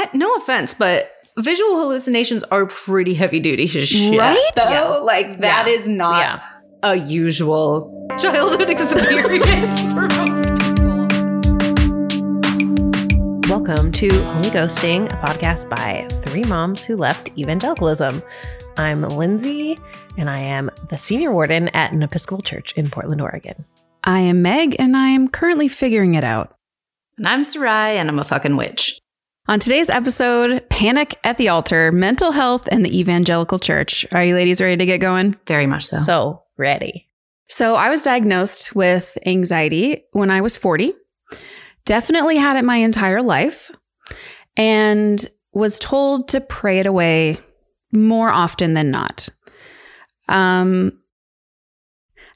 I, no offense, but visual hallucinations are pretty heavy duty shit. Right? So, like, that Yeah. is not Yeah. a usual childhood experience for most people. Welcome to Holy Ghosting, a podcast by three moms who left evangelicalism. I'm Lindsay, and I am the senior warden at an Episcopal church in Portland, Oregon. I am Meg, and I am currently figuring it out. And I'm Sarai, and I'm a fucking witch. On today's episode, Panic at the Altar, Mental Health, and the Evangelical Church. Are you ladies ready to get going? Very much so. So ready. So, I was diagnosed with anxiety when I was 40. Definitely had it my entire life and was told to pray it away more often than not. Um,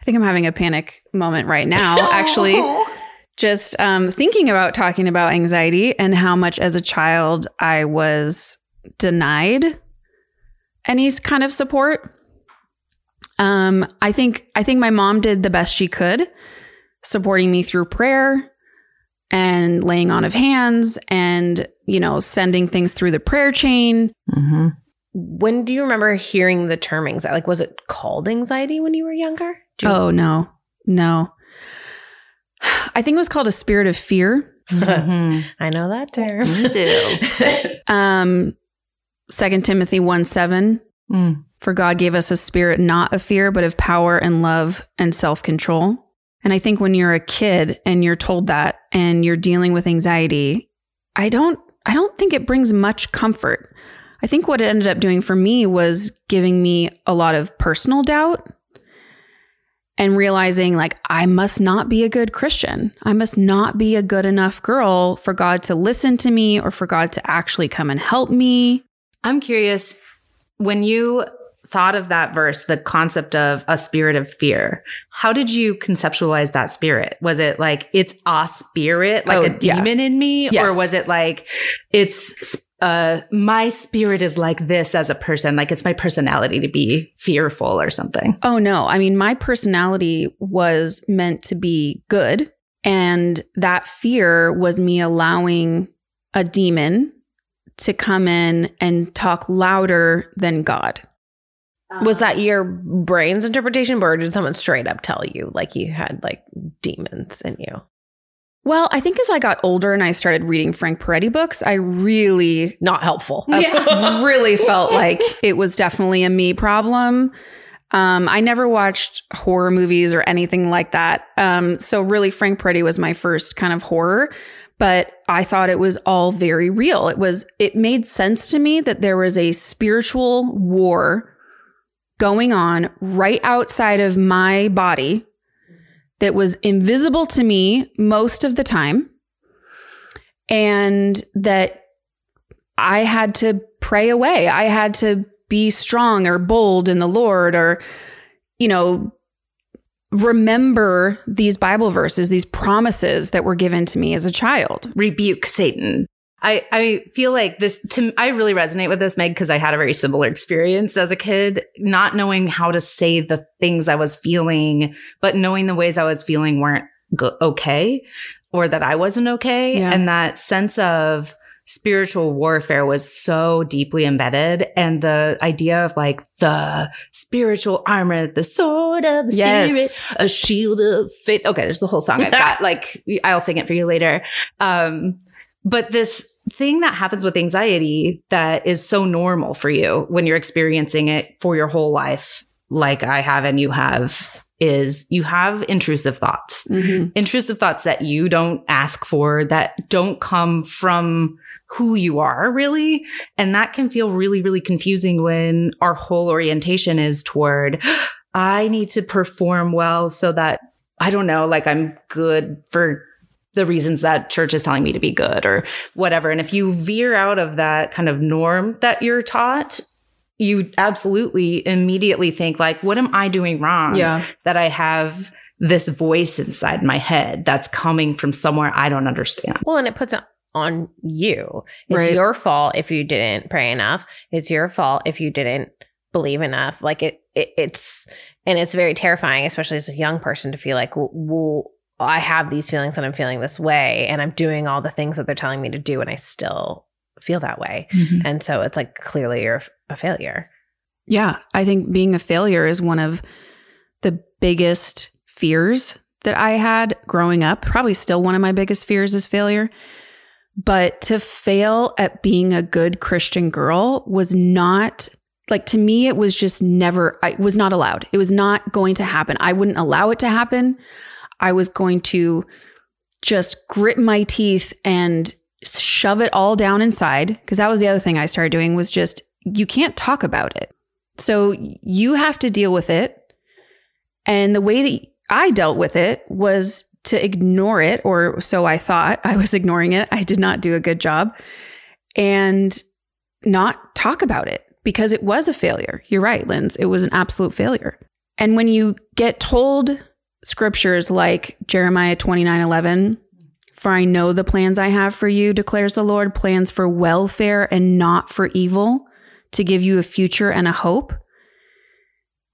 I think I'm having a panic moment right now, actually. Just um, thinking about talking about anxiety and how much as a child I was denied any kind of support. Um, I think I think my mom did the best she could, supporting me through prayer and laying on of hands and you know sending things through the prayer chain. Mm-hmm. When do you remember hearing the term anxiety? Like, was it called anxiety when you were younger? Do you- Oh no, no. I think it was called a spirit of fear. Mm-hmm. I know that term. Me too. Um, Second Timothy one seven. Mm. For God gave us a spirit not of fear, but of power and love and self control. And I think when you're a kid and you're told that and you're dealing with anxiety, I don't I don't think it brings much comfort. I think what it ended up doing for me was giving me a lot of personal doubt and realizing like I must not be a good Christian. I must not be a good enough girl for God to listen to me or for God to actually come and help me. I'm curious when you thought of that verse, the concept of a spirit of fear, how did you conceptualize that spirit? Was it like it's a spirit, like Oh, a yeah. demon in me? Yes. Or was it like it's uh my spirit is like this as a person, like it's my personality to be fearful or something? Oh no. I mean, my personality was meant to be good. And that fear was me allowing a demon to come in and talk louder than God. Was that your brain's interpretation, or did someone straight up tell you like you had like demons in you? Well, I think as I got older and I started reading Frank Peretti books, I really, Not helpful. I really felt like it was definitely a me problem. Um, I never watched horror movies or anything like that. Um, so really, Frank Peretti was my first kind of horror, but I thought it was all very real. It was. It made sense to me that there was a spiritual war going on right outside of my body that was invisible to me most of the time, and that I had to pray away. I had to be strong or bold in the Lord or, you know, remember these Bible verses, these promises that were given to me as a child. rebuke Satan. I, I feel like this to I really resonate with this, Meg, because I had a very similar experience as a kid, not knowing how to say the things I was feeling, but knowing the ways I was feeling weren't go- okay or that I wasn't okay. Yeah. And that sense of spiritual warfare was so deeply embedded. And the idea of like the spiritual armor, the sword of the Yes. spirit, a shield of faith. Okay, there's a whole song I've got. Like I'll sing it for you later. Um, but this thing that happens with anxiety that is so normal for you when you're experiencing it for your whole life, like I have and you have, is you have intrusive thoughts. Mm-hmm. Intrusive thoughts that you don't ask for, that don't come from who you are really. And that can feel really, really confusing when our whole orientation is toward, I need to perform well so that I don't know, like I'm good for the reasons that church is telling me to be good or whatever. And if you veer out of that kind of norm that you're taught, you absolutely immediately think like, what am I doing wrong? Yeah. That I have this voice inside my head that's coming from somewhere I don't understand. Well, and it puts it on you. It's Right. your fault if you didn't pray enough. It's your fault if you didn't believe enough. Like it, it it's and it's very terrifying, especially as a young person, to feel like, well, well, I have these feelings and I'm feeling this way, and I'm doing all the things that they're telling me to do, and I still feel that way. Mhm. And so it's like clearly you're a failure. Yeah, I think being a failure is one of the biggest fears that I had growing up. Probably still one of my biggest fears is failure. But to fail at being a good Christian girl was not like to me it was just never I was not allowed. It was not going to happen. I wouldn't allow it to happen. I was going to just grit my teeth and shove it all down inside because that was the other thing I started doing was just you can't talk about it. So you have to deal with it. And the way that I dealt with it was to ignore it, or so I thought I was ignoring it. I did not do a good job and not talk about it because it was a failure. You're right, Linz. It was an absolute failure. And when you get told scriptures like Jeremiah 29 11, for I know the plans I have for you, declares the Lord, plans for welfare and not for evil, to give you a future and a hope.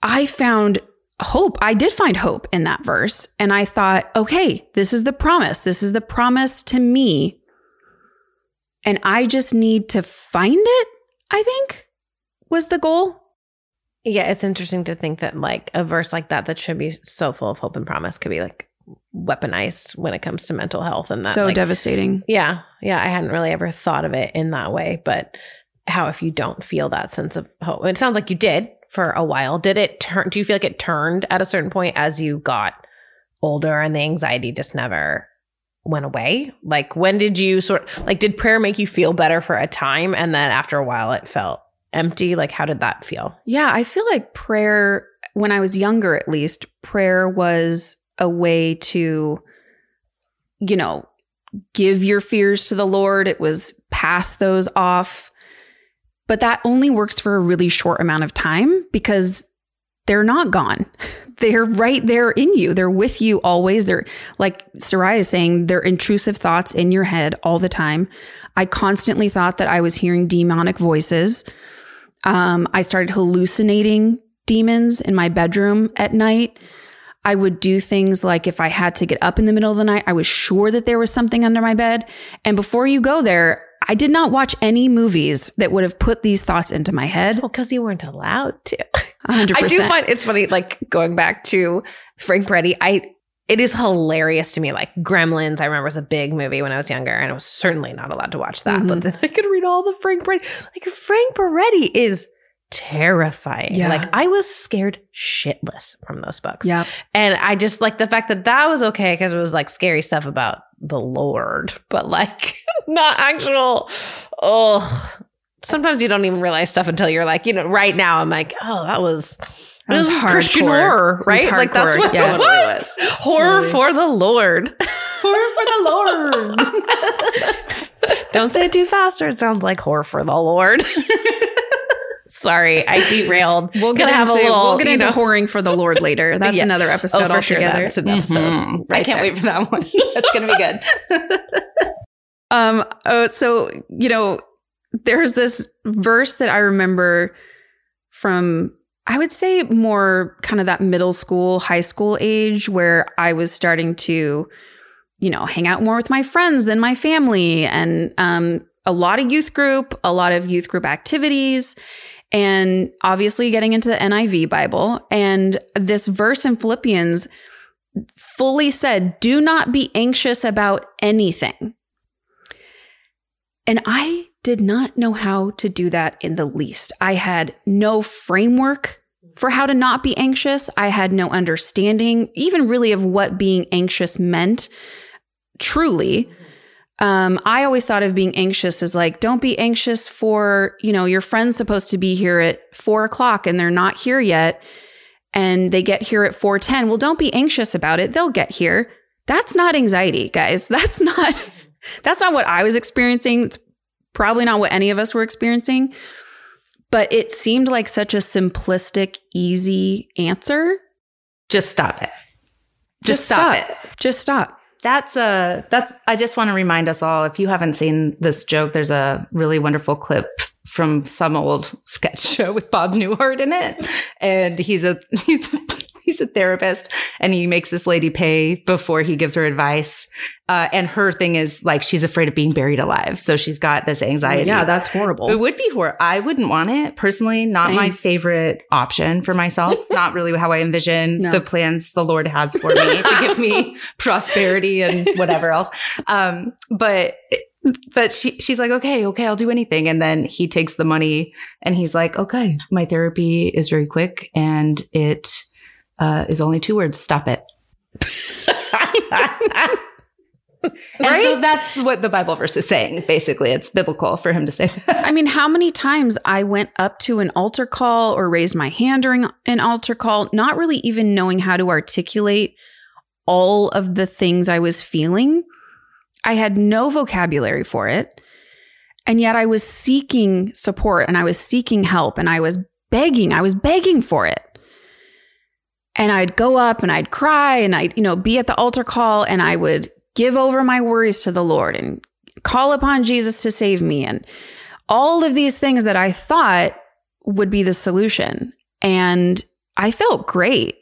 I found hope. I did find hope in that verse. And I thought, okay, this is the promise. This is the promise to me. And I just need to find it, I think was the goal. Yeah, it's interesting to think that like a verse like that that should be so full of hope and promise could be like weaponized when it comes to mental health and that so like, devastating. Yeah. Yeah. I hadn't really ever thought of it in that way. But how if you don't feel that sense of hope? It sounds like you did for a while. Did it turn? Do you feel like it turned at a certain point as you got older and the anxiety just never went away? Like, when did you sort like, did prayer make you feel better for a time? And then after a while, it felt empty? Like, how did that feel? Yeah, I feel like prayer, when I was younger at least, prayer was a way to, you know, give your fears to the Lord. It was pass those off. But that only works for a really short amount of time because they're not gone. They're right there in you. They're with you always. They're like Sarai is saying, they're intrusive thoughts in your head all the time. I constantly thought that I was hearing demonic voices. Um, I started hallucinating demons in my bedroom at night. I would do things like if I had to get up in the middle of the night, I was sure that there was something under my bed. And before you go there, I did not watch any movies that would have put these thoughts into my head. Well, because you weren't allowed to. 100%. I do find it's funny, like going back to Frank Peretti, I it is hilarious to me. Like Gremlins, I remember was a big movie when I was younger, and I was certainly not allowed to watch that. But Mhm. then I could read all the Frank Peretti. Like Frank Peretti is terrifying. Yeah. Like I was scared shitless from those books. yeah. And I just like the fact that that was okay because it was like scary stuff about the Lord, but like not actual. Oh, sometimes you don't even realize stuff until you're like, you know, right now I'm like, oh, that was. That was this is Christian horror, right? Like that's what Yeah. it was. Horror Totally. for the Lord. Horror for the Lord. Don't say it too fast, or it sounds like horror for the Lord. Sorry, I derailed. We'll get Gonna have into, a little, we'll get into know- whoring for the Lord later. That's Yeah. another episode Oh, for sure. That's an episode. Mhm. I can't there. wait for that one. That's gonna be good. Um, uh, so you know, there's this verse that I remember from I would say more kind of that middle school, high school age where I was starting to, you know, hang out more with my friends than my family and um a lot of youth group, a lot of youth group activities, and obviously getting into the NIV Bible. And this verse in Philippians fully said, Do not be anxious about anything. And I did not know how to do that in the least. I had no framework for how to not be anxious. I had no understanding, even really, of what being anxious meant truly. Um, I always thought of being anxious as like, don't be anxious for, you know, your friend's supposed to be here at four o'clock and they're not here yet. And they get here at 410. Well, don't be anxious about it. They'll get here. That's not anxiety, guys. That's not that's not what I was experiencing. It's probably not what any of us were experiencing. But it seemed like such a simplistic, easy answer. Just stop it. Just, stop, it. Just stop. That's a that's I just want to remind us all if you haven't seen this joke there's a really wonderful clip from some old sketch show with Bob Newhart in it and he's a he's he's a therapist and he makes this lady pay before he gives her advice. Uh, and her thing is like she's afraid of being buried alive. So she's got this anxiety. Yeah, that's horrible. It would be horrible. I wouldn't want it personally. Not Same. my favorite option for myself. not really how I envision No. the plans the Lord has for me to give me prosperity and whatever else. Um, but but she she's like, okay, okay, I'll do anything. And then he takes the money and he's like, okay, my therapy is very quick and it uh, is only two words. Stop it. And so that's what the Bible verse is saying. Basically, it's biblical for him to say that. I mean, how many times I went up to an altar call or raised my hand during an altar call, not really even knowing how to articulate all of the things I was feeling. I had no vocabulary for it. And yet I was seeking support and I was seeking help and I was begging, I was begging for it. And I'd go up and I'd cry and I'd, you know, be at the altar call and I would give over my worries to the Lord and call upon Jesus to save me and all of these things that I thought would be the solution. And I felt great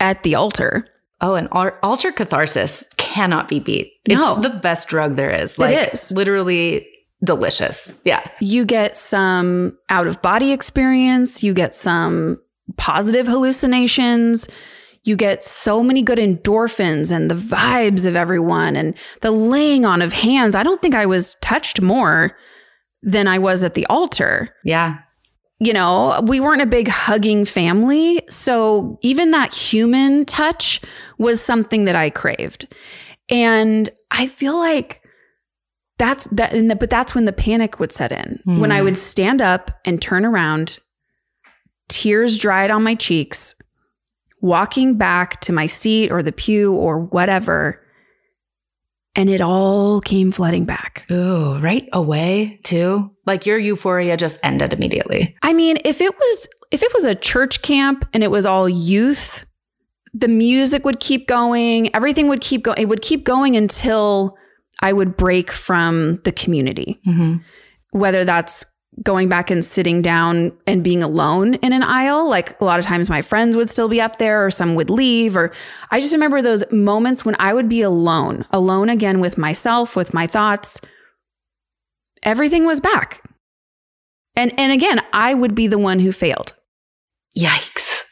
at the altar. Oh, and al- altar catharsis cannot be beat. No. It's the best drug there is. Like is. literally delicious. Yeah. You get some out of body experience, you get some positive hallucinations. You get so many good endorphins and the vibes of everyone and the laying on of hands. I don't think I was touched more than I was at the altar. Yeah. you know, we weren't a big hugging family. So even that human touch was something that I craved. And I feel like that's that, the, but that's when the panic would set in. When I Hmm. would stand up and turn around, tears dried on my cheeks, walking back to my seat or the pew or whatever. And it all came flooding back. Ooh, right away too. Like your euphoria just ended immediately. I mean, if it was if it was a church camp and it was all youth, the music would keep going, everything would keep going. It would keep going until I would break from the community. Mm-hmm. Whether that's going back and sitting down and being alone in an aisle, like a lot of times my friends would still be up there or some would leave or I just remember those moments when I would be alone, alone again with myself, with my thoughts. Everything was back. And and again, I would be the one who failed. Yikes.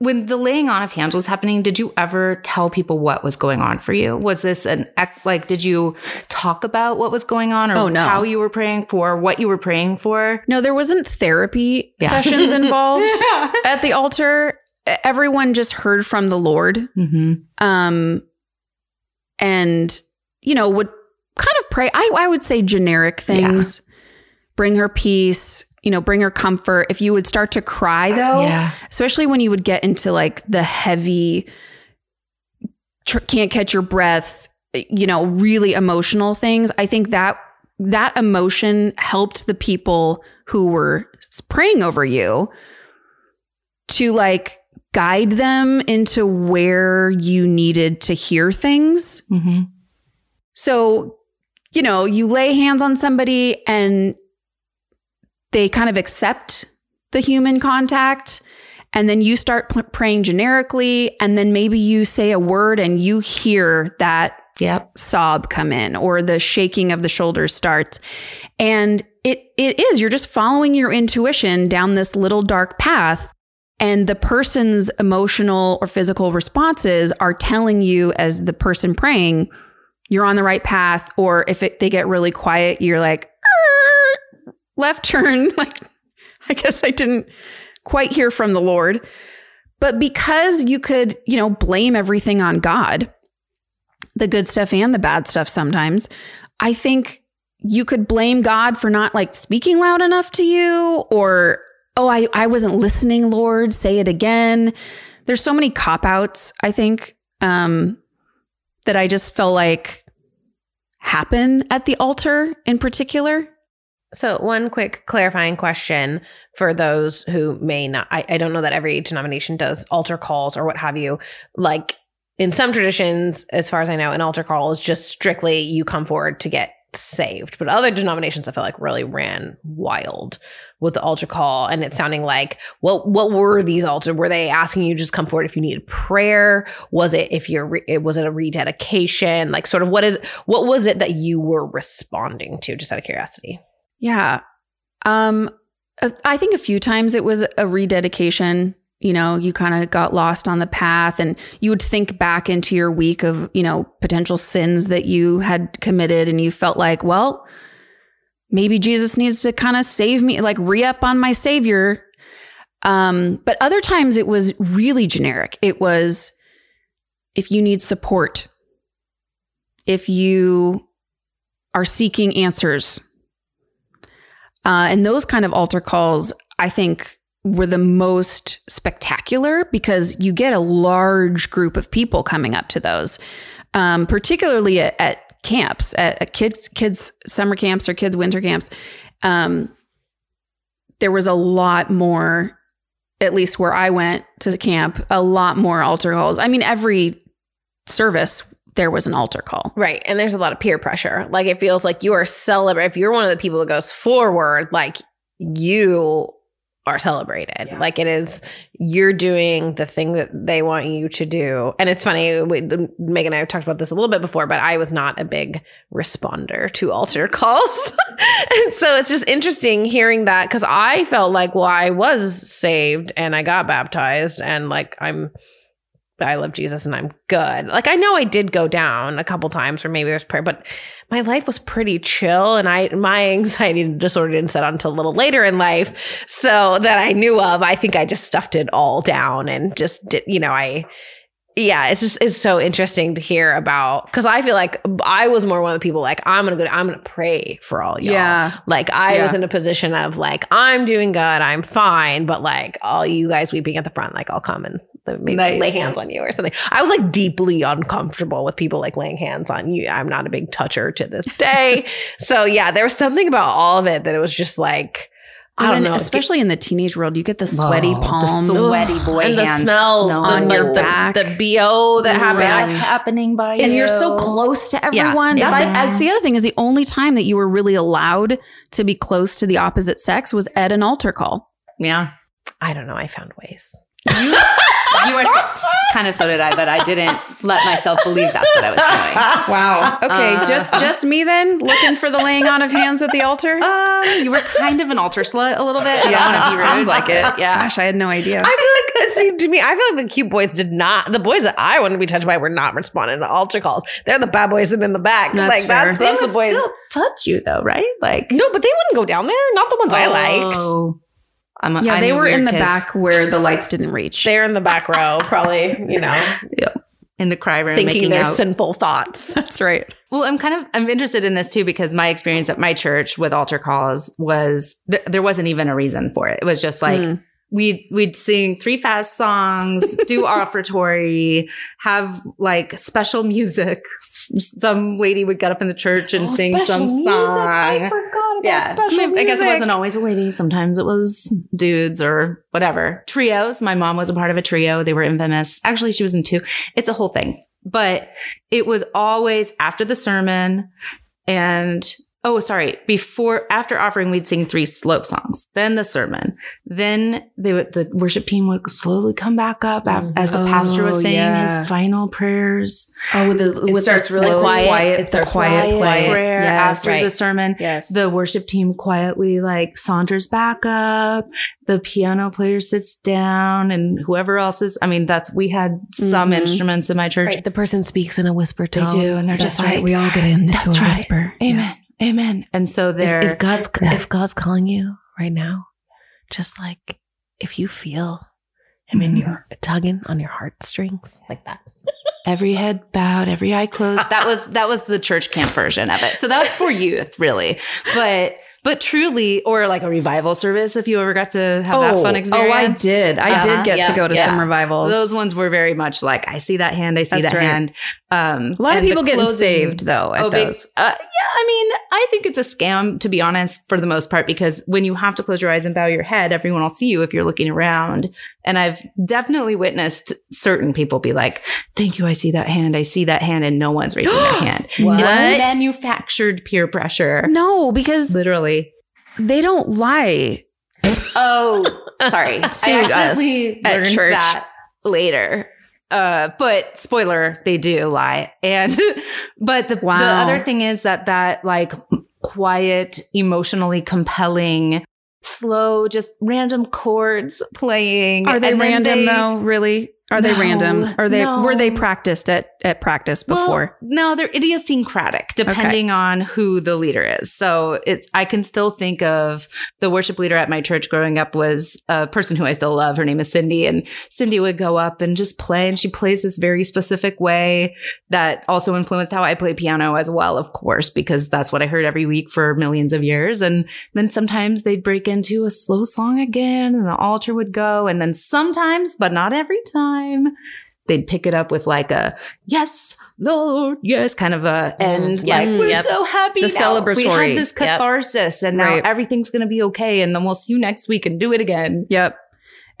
When the laying on of hands was happening, did you ever tell people what was going on for you? Was this an ec- like did you talk about what was going on or Oh, no. how you were praying for, what you were praying for? No, there wasn't therapy Yeah. sessions involved at the altar. Everyone just heard from the Lord. Mm-hmm. Um and you know, would kind of pray. I I would say generic things. Bring her peace, you know, bring her comfort. If you would start to cry though, Yeah. especially when you would get into like the heavy tr- can't catch your breath you know really emotional things i think that that emotion helped the people who were praying over you to like guide them into where you needed to hear things Mm-hmm. so, you know, you lay hands on somebody and they kind of accept the human contact. And then you start p- praying generically. And then maybe you say a word and you hear that Yep. sob come in or the shaking of the shoulders starts. And it it is, you're just following your intuition down this little dark path. And the person's emotional or physical responses are telling you as the person praying, you're on the right path. Or if it, they get really quiet, you're like, "Er, left turn. Like, I guess I didn't quite hear from the Lord. But because you could, you know, blame everything on God, the good stuff and the bad stuff sometimes, I think you could blame God for not like speaking loud enough to you or, oh, I, I wasn't listening, Lord, say it again. There's so many cop outs, I think, um, that I just felt like happen at the altar in particular. So, one quick clarifying question for those who may not, I, I don't know that every denomination does altar calls or what have you. Like in some traditions, as far as I know, an altar call is just strictly you come forward to get saved. But other denominations, I feel like really ran wild with the altar call, and it sounding like, well, what were these altar? Were they asking you just come forward if you needed prayer? Was it if you're re- was it a rededication? Like, sort of what is what was it that you were responding to? Just out of curiosity. Yeah. Um, I think a few times it was a rededication. You know, you kind of got lost on the path and you would think back into your week of, you know, potential sins that you had committed and you felt like, well, maybe Jesus needs to kind of save me, like re up on my savior. Um, but other times it was really generic. It was if you need support, if you are seeking answers, uh, and those kind of altar calls, I think, were the most spectacular because you get a large group of people coming up to those, um, particularly at, at camps, at, at, kids kids summer camps or kids winter camps. Um, there was a lot more, at least where I went to camp, a lot more altar calls. I mean, every service there was an altar call. Right. And there's a lot of peer pressure. Like it feels like you are celebrating. If you're one of the people that goes forward, like you are celebrated. Yeah. Like it is, you're doing the thing that they want you to do. And it's funny, we, Megan and I have talked about this a little bit before, but I was not a big responder to altar calls. and so it's just interesting hearing that because I felt like, well, I was saved and I got baptized and like I'm I love Jesus and I'm good. Like I know I did go down a couple times or maybe there's prayer, but my life was pretty chill and I my anxiety disorder didn't set on until a little later in life. So that I knew of, I think I just stuffed it all down and just did, you know, I yeah, it's just it's so interesting to hear about because I feel like I was more one of the people like I'm gonna go I'm gonna pray for all y'all. Yeah, like I Yeah. was in a position of like I'm doing good, I'm fine, but like all you guys weeping at the front, like I'll come and maybe Nice. lay hands on you or something. I was like deeply uncomfortable with people like laying hands on you. I'm not a big toucher to this day, so yeah, there was something about all of it that it was just like I don't then know, especially in the teenage world, you get the sweaty Oh, the palms. sweaty boy and the smells No, on and, your like, the, back. the bo that happened. Right. Happening by and you're so close to everyone. Yeah. That's, the, that's the other thing is the only time that you were really allowed to be close to the opposite sex was at an altar call. Yeah. I don't know. I found ways. You were kind of so did I, but I didn't let myself believe that's what I was doing. Wow. Okay, Uh, just just me then, looking for the laying on of hands at the altar. Um, you were kind of an altar slut a little bit. Yeah, I don't wanna be sounds like it. Yeah. Gosh, I had no idea. I feel like, see, to me, I feel like the cute boys did not, the boys that I wanted to be touched by were not responding to altar calls. They're the bad boys sitting in the back. That's like, that's, fair. They that's the would boys. still touch you though, right? Like no, but they wouldn't go down there. Not the ones I liked. Oh. I'm a, yeah, I they were in the kids back where the lights didn't reach. They're in the back row, probably, you know, in the cry room thinking making their out. sinful thoughts. That's right. Well, I'm kind of I'm interested in this too because my experience at my church with altar calls was th- there wasn't even a reason for it. It was just like Hmm. we'd we'd sing three fast songs, do offertory, have like special music. Some lady would get up in the church and sing some song. About yeah, I, mean, I guess it wasn't always a lady. Sometimes it was dudes or whatever. Trios. My mom was a part of a trio. They were infamous. Actually, she was in two. It's a whole thing. But it was always after the sermon and oh sorry before after offering we'd sing three slope songs then the sermon then they would the worship team would slowly come back up a- as the pastor was Oh, saying yeah. his final prayers Oh, with the with starts the really quiet. quiet, It the starts quiet, quiet quiet. prayer Yes. after right. the sermon Yes. the worship team quietly like saunters back up the piano player sits down and whoever else is i mean that's we had some Mhm. instruments in my church Right. The person speaks in a whisper they tone. do and they're That's just right. like We all get into that's a right. whisper. amen amen and so they're If, if God's Yeah. if God's calling you right now, just like if you feel him in Mhm. your tugging on your heartstrings like that. every head bowed every eye closed that was that was the church camp version of it so that's for youth really but but truly, or like a revival service if you ever got to have that fun experience. Oh, I did. I Uh-huh. did get Yeah, to go to yeah. some revivals. Those ones were very much like I see that hand, I see That's that right. hand. Um, a lot of people getting saved though at Oh, big- those. uh, yeah, I mean, I think it's a scam to be honest, for the most part, because when you have to close your eyes and bow your head, everyone will see you if you're looking around. And I've definitely witnessed certain people be like, "Thank you, I see that hand, I see that hand," and no one's raising their hand. What? It's manufactured peer pressure, No, because literally. They don't lie. Oh, sorry, Sued I us accidentally at learned church. that later. Uh, but spoiler, they do lie. And but the, the other thing is that that like quiet, emotionally compelling, slow, just random chords playing. Are they and random they- though? Really? Are they No, random? Are they were they practiced at at practice Well, before? no, they're idiosyncratic depending on who the leader is. So it's I can still think of the worship leader at my church growing up was a person who I still love. Her name is Cindy, and Cindy would go up and just play, and she plays this very specific way that also influenced how I play piano as well, of course, because that's what I heard every week for millions of years. And then sometimes they'd break into a slow song again, and the altar would go, and then sometimes, but not every time. They'd pick it up with like a yes, Lord, yes, kind of a end. yeah, like we're yep. so happy. The now. We had this Yep. catharsis, and now Right. everything's gonna be okay. And then we'll see you next week and do it again. Yep.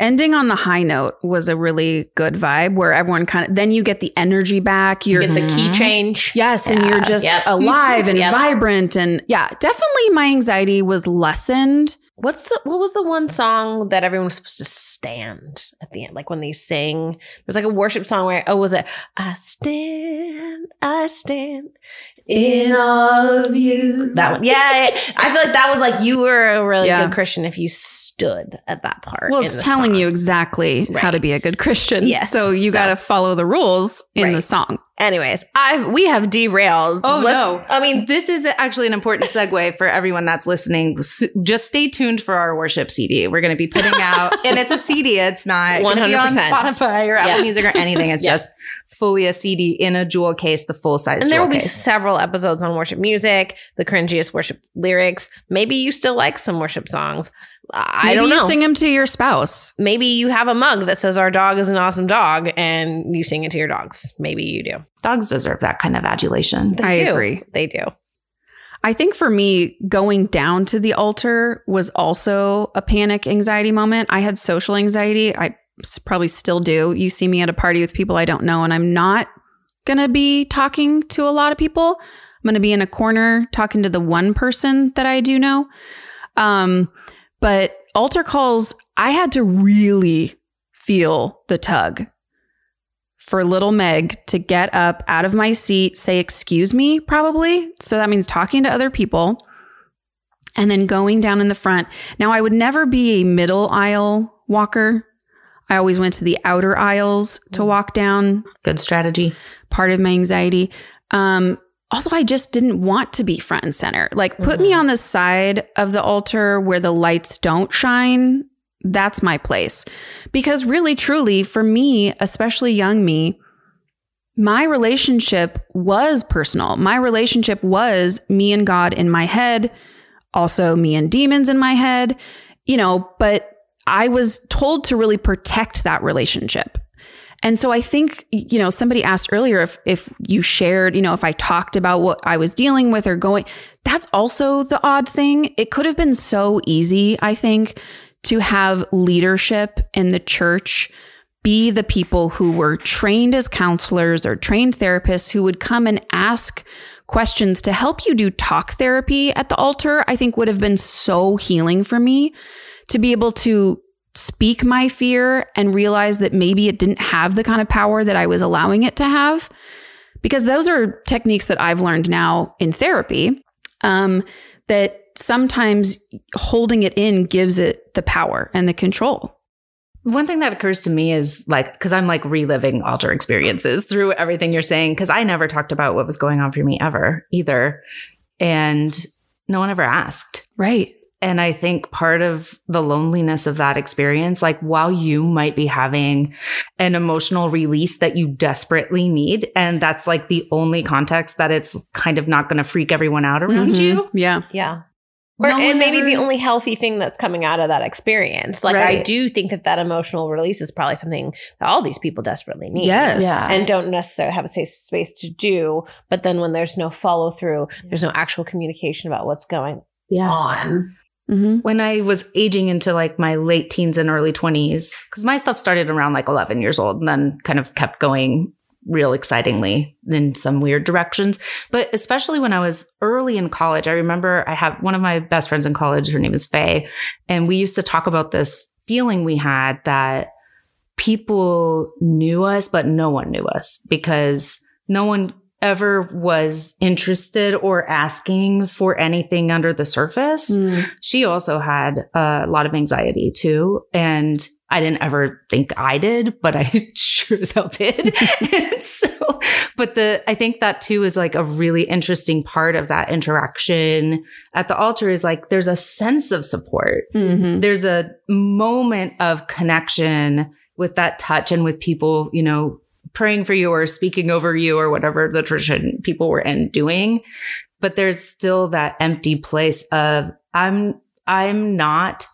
Ending on the high note was a really good vibe where everyone kind of then you get the energy back. You You're get the key Mhm. change. yes, and you're just Yep. alive and Yep. vibrant and yeah, definitely my anxiety was lessened. What's the what was the one song that everyone was supposed to stand at the end? Like when they sing, there's like a worship song where oh was it I stand, I stand in awe of you. That one. Yeah, yeah. I feel like that was like you were a really Yeah. good Christian if you stood at that part. Well, it's telling song. you exactly how to be a good Christian. Yes. So you So- got to follow the rules in the song. Anyways, I we have derailed. Oh Let's- no! I mean, this is actually an important segue for everyone that's listening. S- Just stay tuned for our worship CD. We're going to be putting out, and it's a CD. It's not going to be on 100%. Spotify or Apple Yeah. Music or anything. It's Yeah. just fully a CD in a jewel case, the full size. and there jewel will be several episodes on worship music, the cringiest worship lyrics. Maybe you still like some worship songs. I Maybe don't know. you sing them to your spouse. Maybe you have a mug that says "Our dog is an awesome dog," and you sing it to your dogs. Maybe you do. Dogs deserve that kind of adulation. They I do. agree. They do. I think for me, going down to the altar was also a panic anxiety moment. I had social anxiety. I s- probably still do. You see me at a party with people I don't know, and I'm not going to be talking to a lot of people. I'm going to be in a corner talking to the one person that I do know. Um, but altar calls, I had to really feel the tug for little Meg to get up out of my seat, say, Excuse me, probably. So that means talking to other people and then going down in the front. Now, I would never be a middle aisle walker. I always went to the outer aisles to walk down, Good strategy. part of my anxiety. Um, also, I just didn't want to be front and center. Like, put me Mhm. on the side of the altar where the lights don't shine. That's my place. Because, really, truly, for me, especially young me, my relationship was personal. My relationship was me and God in my head, also me and demons in my head, you know, but I was told to really protect that relationship. And so I think, you know, somebody asked earlier if if you shared, you know, if I talked about what I was dealing with or going, that's also the odd thing. It could have been so easy, I think, to have leadership in the church be the people who were trained as counselors or trained therapists who would come and ask questions to help you do talk therapy at the altar, I think would have been so healing for me to be able to speak my fear and realize that maybe it didn't have the kind of power that I was allowing it to have. Because those are techniques that I've learned now in therapy um, that sometimes holding it in gives it the power and the control. One thing that occurs to me is like, because I'm like reliving altar experiences through everything you're saying, because I never talked about what was going on for me ever either. And no one ever asked. Right. And I think part of the loneliness of that experience, like while you might be having an emotional release that you desperately need, and that's like the only context that it's kind of not going to freak everyone out around Mhm. you, Yeah. Yeah. Or, No and one maybe the only healthy thing that's coming out of that experience. Like I do think that that emotional release is probably something that all these people desperately need. Yes. Yeah. And don't necessarily have a safe space to do. But then when there's no follow through, there's no actual communication about what's going Yeah. on. Hmm when I was aging into like my late teens and early 20s, because my stuff started around like 11 years old and then kind of kept going real excitingly in some weird directions. But especially when I was early in college, I remember I have one of my best friends in college, her name is Faye, and we used to talk about this feeling we had that people knew us, but no one knew us because no one ever was interested or asking for anything under the surface Mm. she also had a lot of anxiety too. And I didn't ever think I did, but I sure as hell did. and so, but the, I think that too is like a really interesting part of that interaction at the altar is like there's a sense of support. hmm There's a moment of connection with that touch and with people, you know, praying for you or speaking over you or whatever the tradition people were in doing. But there's still that empty place of I'm I'm not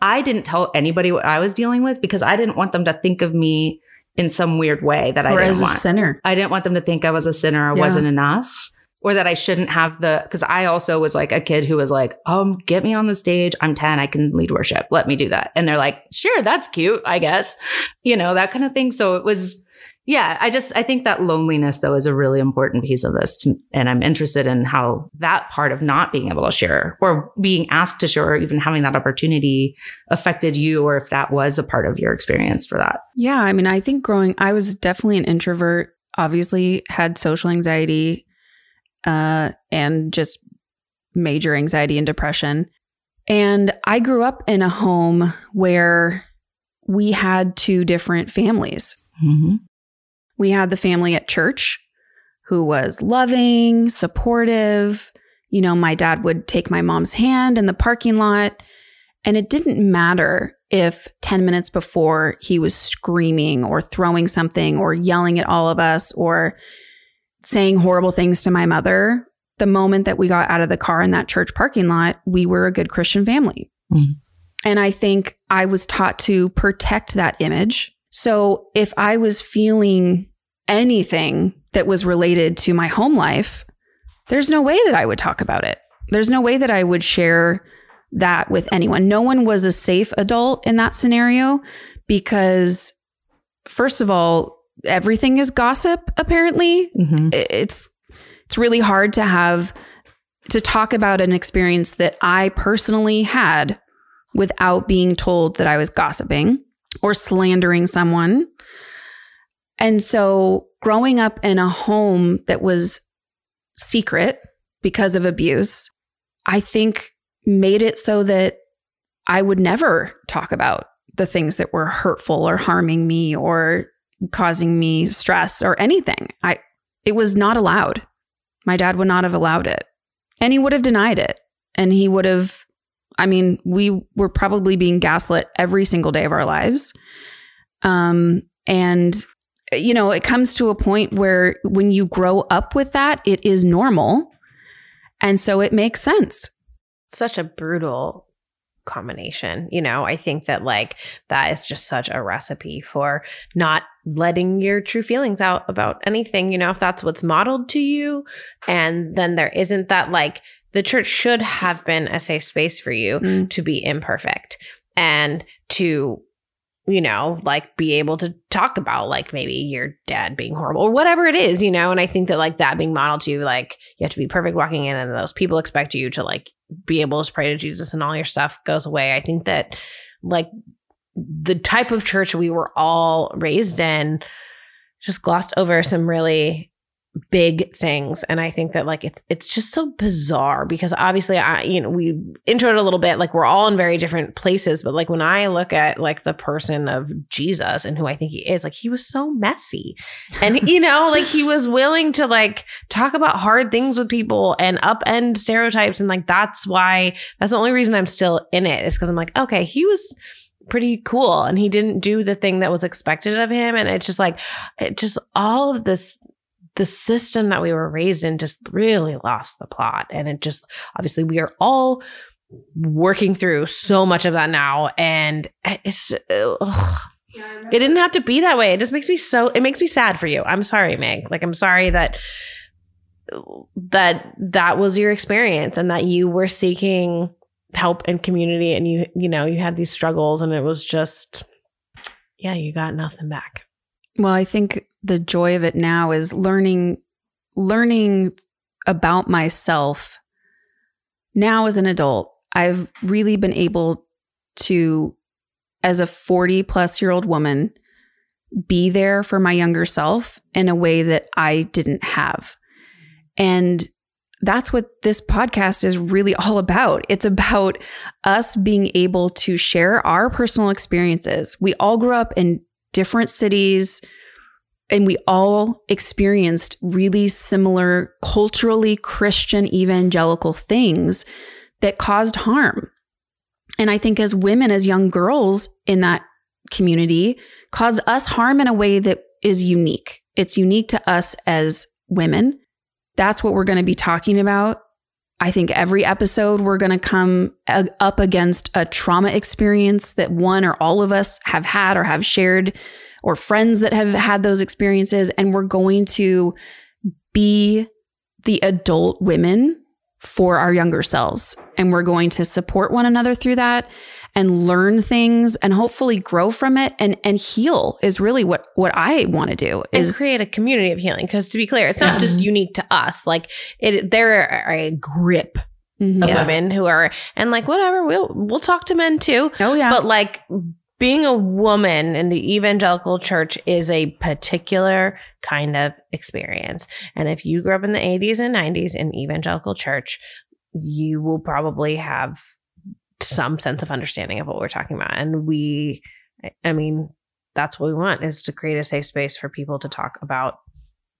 I didn't tell anybody what I was dealing with because I didn't want them to think of me in some weird way that I Or didn't as a want. sinner. I didn't want them to think I was a sinner or Yeah. wasn't enough or that I shouldn't have the because I also was like a kid who was like, um, get me on the stage. I'm 10, I can lead worship. Let me do that. And they're like, sure, that's cute, I guess. You know, that kind of thing. So it was yeah, I just I think that loneliness though is a really important piece of this to, and I'm interested in how that part of not being able to share or being asked to share or even having that opportunity affected you or if that was a part of your experience for that. Yeah, I mean, I think growing, I was definitely an introvert. Obviously, had social anxiety, uh, and just major anxiety and depression. And I grew up in a home where we had two different families. Mm-hmm. We had the family at church who was loving, supportive. You know, my dad would take my mom's hand in the parking lot, and it didn't matter if 10 minutes before he was screaming or throwing something or yelling at all of us or saying horrible things to my mother. The moment that we got out of the car in that church parking lot, we were a good Christian family. Mhm. And I think I was taught to protect that image. So if I was feeling anything that was related to my home life, there's no way that I would talk about it. There's no way that I would share that with anyone. No one was a safe adult in that scenario because, first of all, everything is gossip, apparently. Mm-hmm. It's it's really hard to have to talk about an experience that I personally had without being told that I was gossiping or slandering someone. And so growing up in a home that was secret because of abuse, I think made it so that I would never talk about the things that were hurtful or harming me or causing me stress or anything. I it was not allowed. My dad would not have allowed it. And he would have denied it. And he would have I mean, we were probably being gaslit every single day of our lives. Um and you know, it comes to a point where when you grow up with that, it is normal. And so it makes sense. Such a brutal combination. You know, I think that like that is just such a recipe for not letting your true feelings out about anything, you know, if that's what's modeled to you. And then there isn't that like the church should have been a safe space for you Mm. to be imperfect and to you know like be able to talk about like maybe your dad being horrible or whatever it is you know and i think that like that being modeled to you like you have to be perfect walking in and those people expect you to like be able to pray to jesus and all your stuff goes away i think that like the type of church we were all raised in just glossed over some really big things. And i think that like it, it's just so bizarre because obviously i you know we introed a little bit like we're all in very different places. But like when i look at like the person of jesus and who i think he is like he was so messy. And you know like he was willing to like talk about hard things with people and upend stereotypes. And like that's why that's the only reason i'm still in it is because i'm like okay he was pretty cool and he didn't do the thing that was expected of him. And it's just like it just all of this the system that we were raised in just really lost the plot. And it just obviously we are all working through so much of that now. And it's ugh. it didn't have to be that way. It just makes me so it makes me sad for you. I'm sorry meg. Like i'm sorry that that that was your experience and that you were seeking help and community and you you know you had these struggles and it was just yeah you got nothing back. Well, I think the joy of it now is learning learning about myself now as an adult. I've really been able to as a 40 plus year old woman be there for my younger self in a way that I didn't have. And that's what this podcast is really all about. It's about us being able to share our personal experiences. We all grew up in different cities and we all experienced really similar culturally Christian evangelical things that caused harm. And I think as women, as young girls in that community, caused us harm in a way that is unique. It's unique to us as women. That's what we're going to be talking about. I think every episode we're going to come up against a trauma experience that one or all of us have had or have shared, or friends that have had those experiences. And we're going to be the adult women for our younger selves. And we're going to support one another through that and learn things and hopefully grow from it and and heal is really what what I want to do and is create a community of healing because to be clear it's not just unique to us like it there are a grip Mhm. of Yeah. women who are and like whatever we'll we'll talk to men too Oh yeah. but like being a woman in the evangelical church is a particular kind of experience and if you grew up in the 80s and 90s in evangelical church you will probably have some sense of understanding of what we're talking about and we I- mean that's what we want is to create a safe space for people to talk about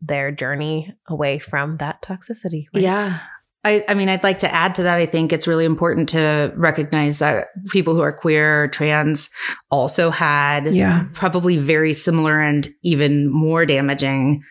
their journey away from that toxicity right? Yeah. I, I mean, I'd like to add to that. I think it's really important to recognize that people who are queer or trans also had yeah. probably very similar and even more damaging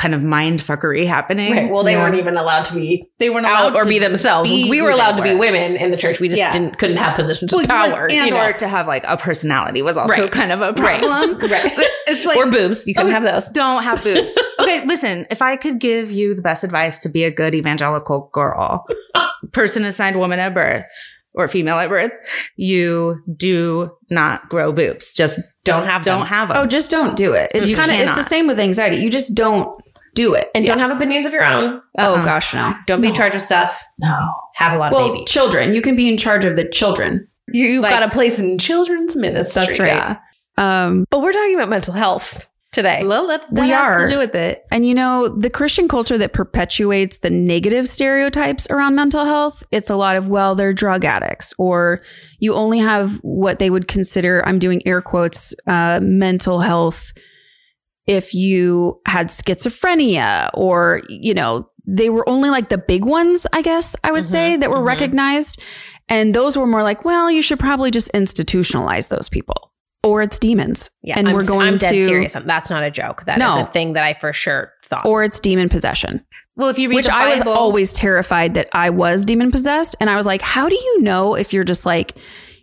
kind of mind fuckery happening. Right. Well, they Yeah. weren't even allowed to be they weren't out allowed or to be themselves. be we were allowed to be women in the church. We just Yeah. didn't couldn't have positions Well, of power. and you know? or to have like a personality was also Right. kind of a problem. Right. But it's like or boobs. You couldn't Oh, have those. don't have boobs. okay, listen, if I could give you the best advice to be a good evangelical girl, person assigned woman at birth or female at birth, you do not grow boobs. Just Don't have don't them. have them. Oh, just don't do it. It's kind of it's the same with anxiety. You just don't do it. and don't have opinions of your own. Oh Uh-uh. gosh, no. Don't be in No. charge of stuff. no. Have a lot Well, of babies. children. You can be in charge of the children. You've like- got a place in children's ministry. That's right. Yeah. Um, But we're talking about mental health today. Well, that, that We has are. to do with it. and you know, the Christian culture that perpetuates the negative stereotypes around mental health, it's a lot of, well, they're drug addicts, or you only have what they would consider, I'm doing air quotes, uh, mental health if you had schizophrenia, or, you know, they were only like the big ones, I guess I would Mhm, say, that were mhm. recognized. And those were more like, well, you should probably just institutionalize those people. Or it's demons. Yeah, and I'm, we're going I'm dead to serious. That's not a joke. That is No. a thing that I for sure thought. or it's demon possession. Well, if you read Which the I was always terrified that I was demon possessed. And I was like, how do you know if you're just like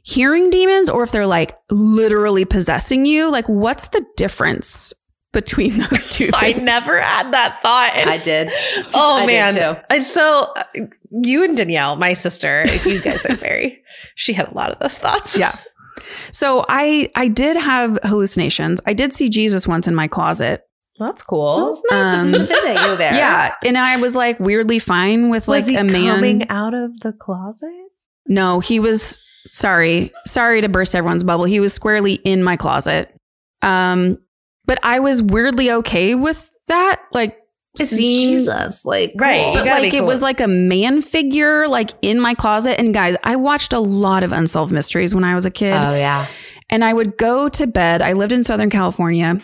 hearing demons or if they're like literally possessing you? Like, what's the difference between those two I things? never had that thought. And- I did. Oh I did man! too. And so uh, you and Danielle, my sister, you guys are very. She had a lot of those thoughts. Yeah. So I I did have hallucinations. I did see Jesus once in my closet. that's cool. it's nice Um, of him to visit you there. Yeah. And I was like weirdly fine with like Was he a man. coming out of the closet? No, he was sorry. Sorry to burst everyone's bubble. He was squarely in my closet. Um, but I was weirdly okay with that. Like It's seeing Jesus. Like, Right, cool. you but like be it was like a man figure like in my closet. And guys, I watched a lot of unsolved mysteries when I was a kid. Oh, yeah. and I would go to bed. I lived in Southern California.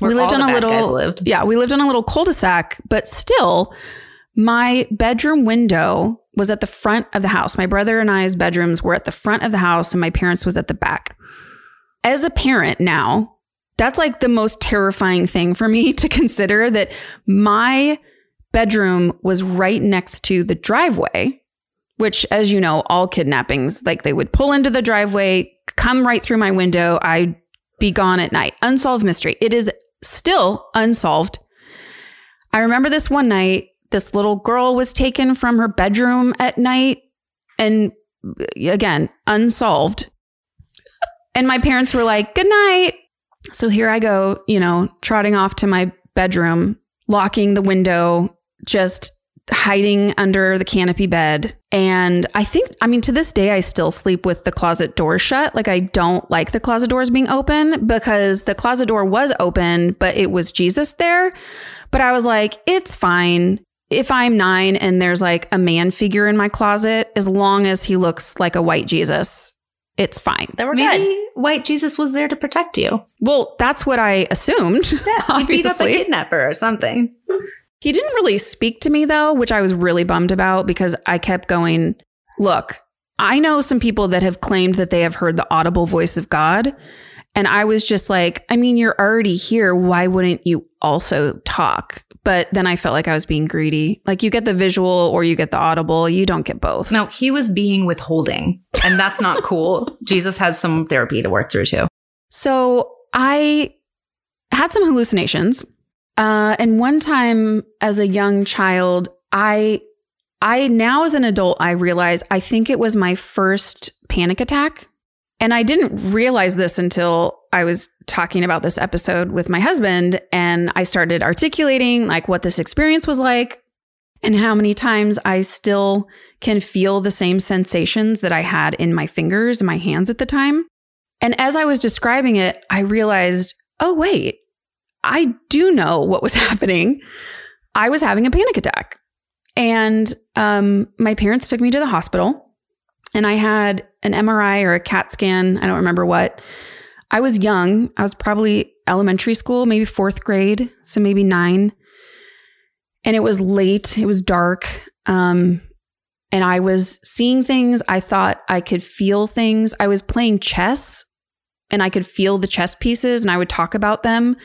Where we lived all in the a bad guys little lived. yeah, we lived on a little cul-de-sac, but still my bedroom window was at the front of the house. My brother and I's bedrooms were at the front of the house and my parents was at the back. As a parent now, that's like the most terrifying thing for me to consider that my bedroom was right next to the driveway which, as you know, all kidnappings, like they would pull into the driveway, come right through my window. I'd be gone at night. Unsolved mystery. It is still unsolved. I remember this one night, this little girl was taken from her bedroom at night and again, unsolved. And my parents were like, good night. So here I go, you know, trotting off to my bedroom, locking the window, just hiding under the canopy bed. And I think, I mean, to this day, I still sleep with the closet door shut. Like, I don't like the closet doors being open because the closet door was open, but it was Jesus there. But I was like, it's fine. If I'm nine and there's like a man figure in my closet, as long as he looks like a white Jesus, it's fine. Then we're Maybe good. white Jesus was there to protect you. Well, that's what I assumed. Yeah, you beat up a obviously. kidnapper or something. He didn't really speak to me though, which I was really bummed about because I kept going, look, I know some people that have claimed that they have heard the audible voice of God. And I was just like, I mean, you're already here. Why wouldn't you also talk? But then I felt like I was being greedy. Like you get the visual or you get the audible. You don't get both. No, he was being withholding, and that's not cool. Jesus has some therapy to work through too. So I had some hallucinations. Uh, and one time as a young child, I, I now as an adult, I realize I think it was my first panic attack. And I didn't realize this until I was talking about this episode with my husband. And I started articulating like what this experience was like and how many times I still can feel the same sensations that I had in my fingers and my hands at the time. And as I was describing it, I realized, oh, wait, I do know what was happening. I was having a panic attack. And um, my parents took me to the hospital, and I had an MRI or a CAT scan. I don't remember what. I was young. I was probably elementary school, maybe fourth grade, so maybe nine. And it was late, it was dark. Um, and I was seeing things. I thought I could feel things. I was playing chess and I could feel the chess pieces and I would talk about them,